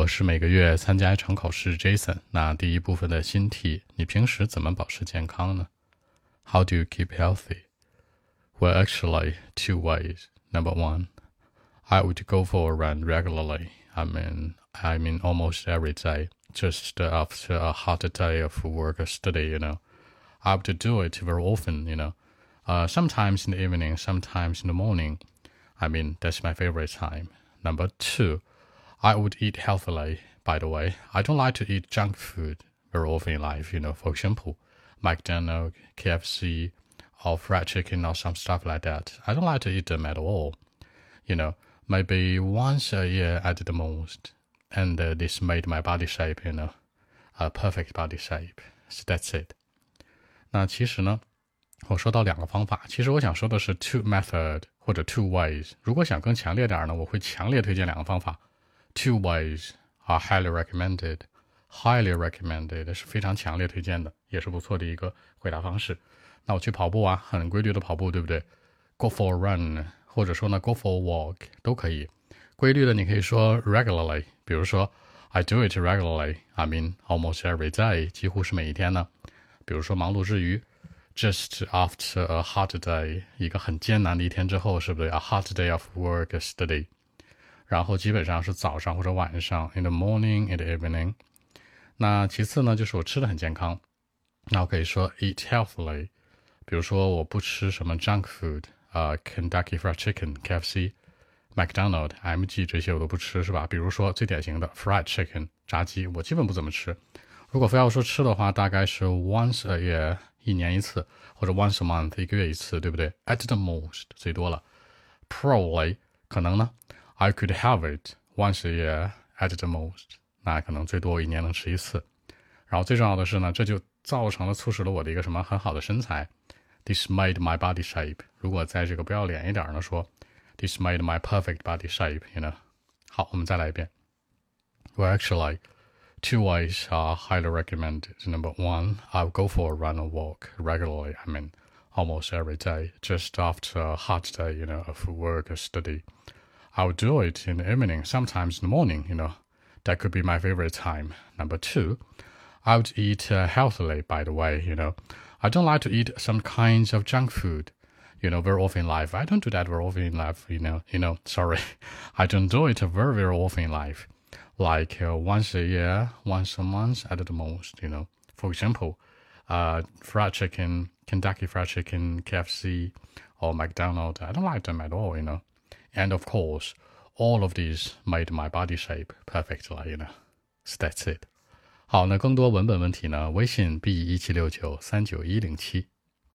我是每个月参加一场考试，Jason。那第一部分的新题，你平时怎么保持健康呢？How do you keep healthy? Well, actually, two ways. Number one, I would go for a run regularly. I mean, I mean almost every day, just after a hard day of work or study. You know, I would do it very often. You know, uh, sometimes in the evening, sometimes in the morning. I mean, that's my favorite time. Number two. I would eat healthily, by the way. I don't like to eat junk food very often in life, you know, for example, McDonald's, KFC, or fried chicken or some stuff like that. I don't like to eat them at all. You know, maybe once a year at the most. And uh, this made my body shape, you know, a perfect body shape. So that's it. 那其实呢，我说到两个方法，其实我想说的是 two method 或者 two ways。如果想更强烈点呢，我会强烈推荐两个方法。 Two ways are highly recommended. Highly recommended 是非常强烈推荐的，也是不错的一个回答方式。那我去跑步啊，很规律的跑步，对不对？Go for a run，或者说呢，Go for a walk 都可以。规律的你可以说 regularly，比如说 I do it regularly. I mean almost every day，几乎是每一天呢。比如说忙碌之余，just after a hard day，一个很艰难的一天之后，是不是？A hard day of work study。 然后基本上是早上或者晚上，in the morning, in the evening。那其次呢，就是我吃的很健康，那我可以说 eat healthily。比如说我不吃什么 junk food，啊，Kentucky Fried Chicken、KFC、McDonald、MG 这些我都不吃，是吧？比如说最典型的 fried chicken 炸鸡，我基本不怎么吃。如果非要说吃的话，大概是 once a year 一年一次，或者 once a month 一个月一次，对不对？At the most 最多了，probably 可能呢 ？I could have it once a year at the most，那可能最多一年能吃一次。然后最重要的是呢，这就造成了促使了我的一个什么很好的身材。This made my body shape。如果在这个不要脸一点呢说，This made my perfect body shape，you know。好，我们再来一遍。Well, actually, two ways are highly recommended. Number one, I'll go for a run or walk regularly. I mean, almost every day, just after a hard day, you know, of work or study. I would do it in the evening, sometimes in the morning, you know. That could be my favorite time. Number two, I would eat uh, healthily, by the way, you know. I don't like to eat some kinds of junk food, you know, very often in life. I don't do that very often in life, you know, you know, sorry. I don't do it very, very often in life. Like uh, once a year, once a month at the most, you know. For example, uh, fried chicken, Kentucky Fried Chicken, KFC, or McDonald's. I don't like them at all, you know. And of course, all of these made my body shape perfectly, you know. So that's it. 好，那更多文本问题呢？微信 b 一七六九三九一零七。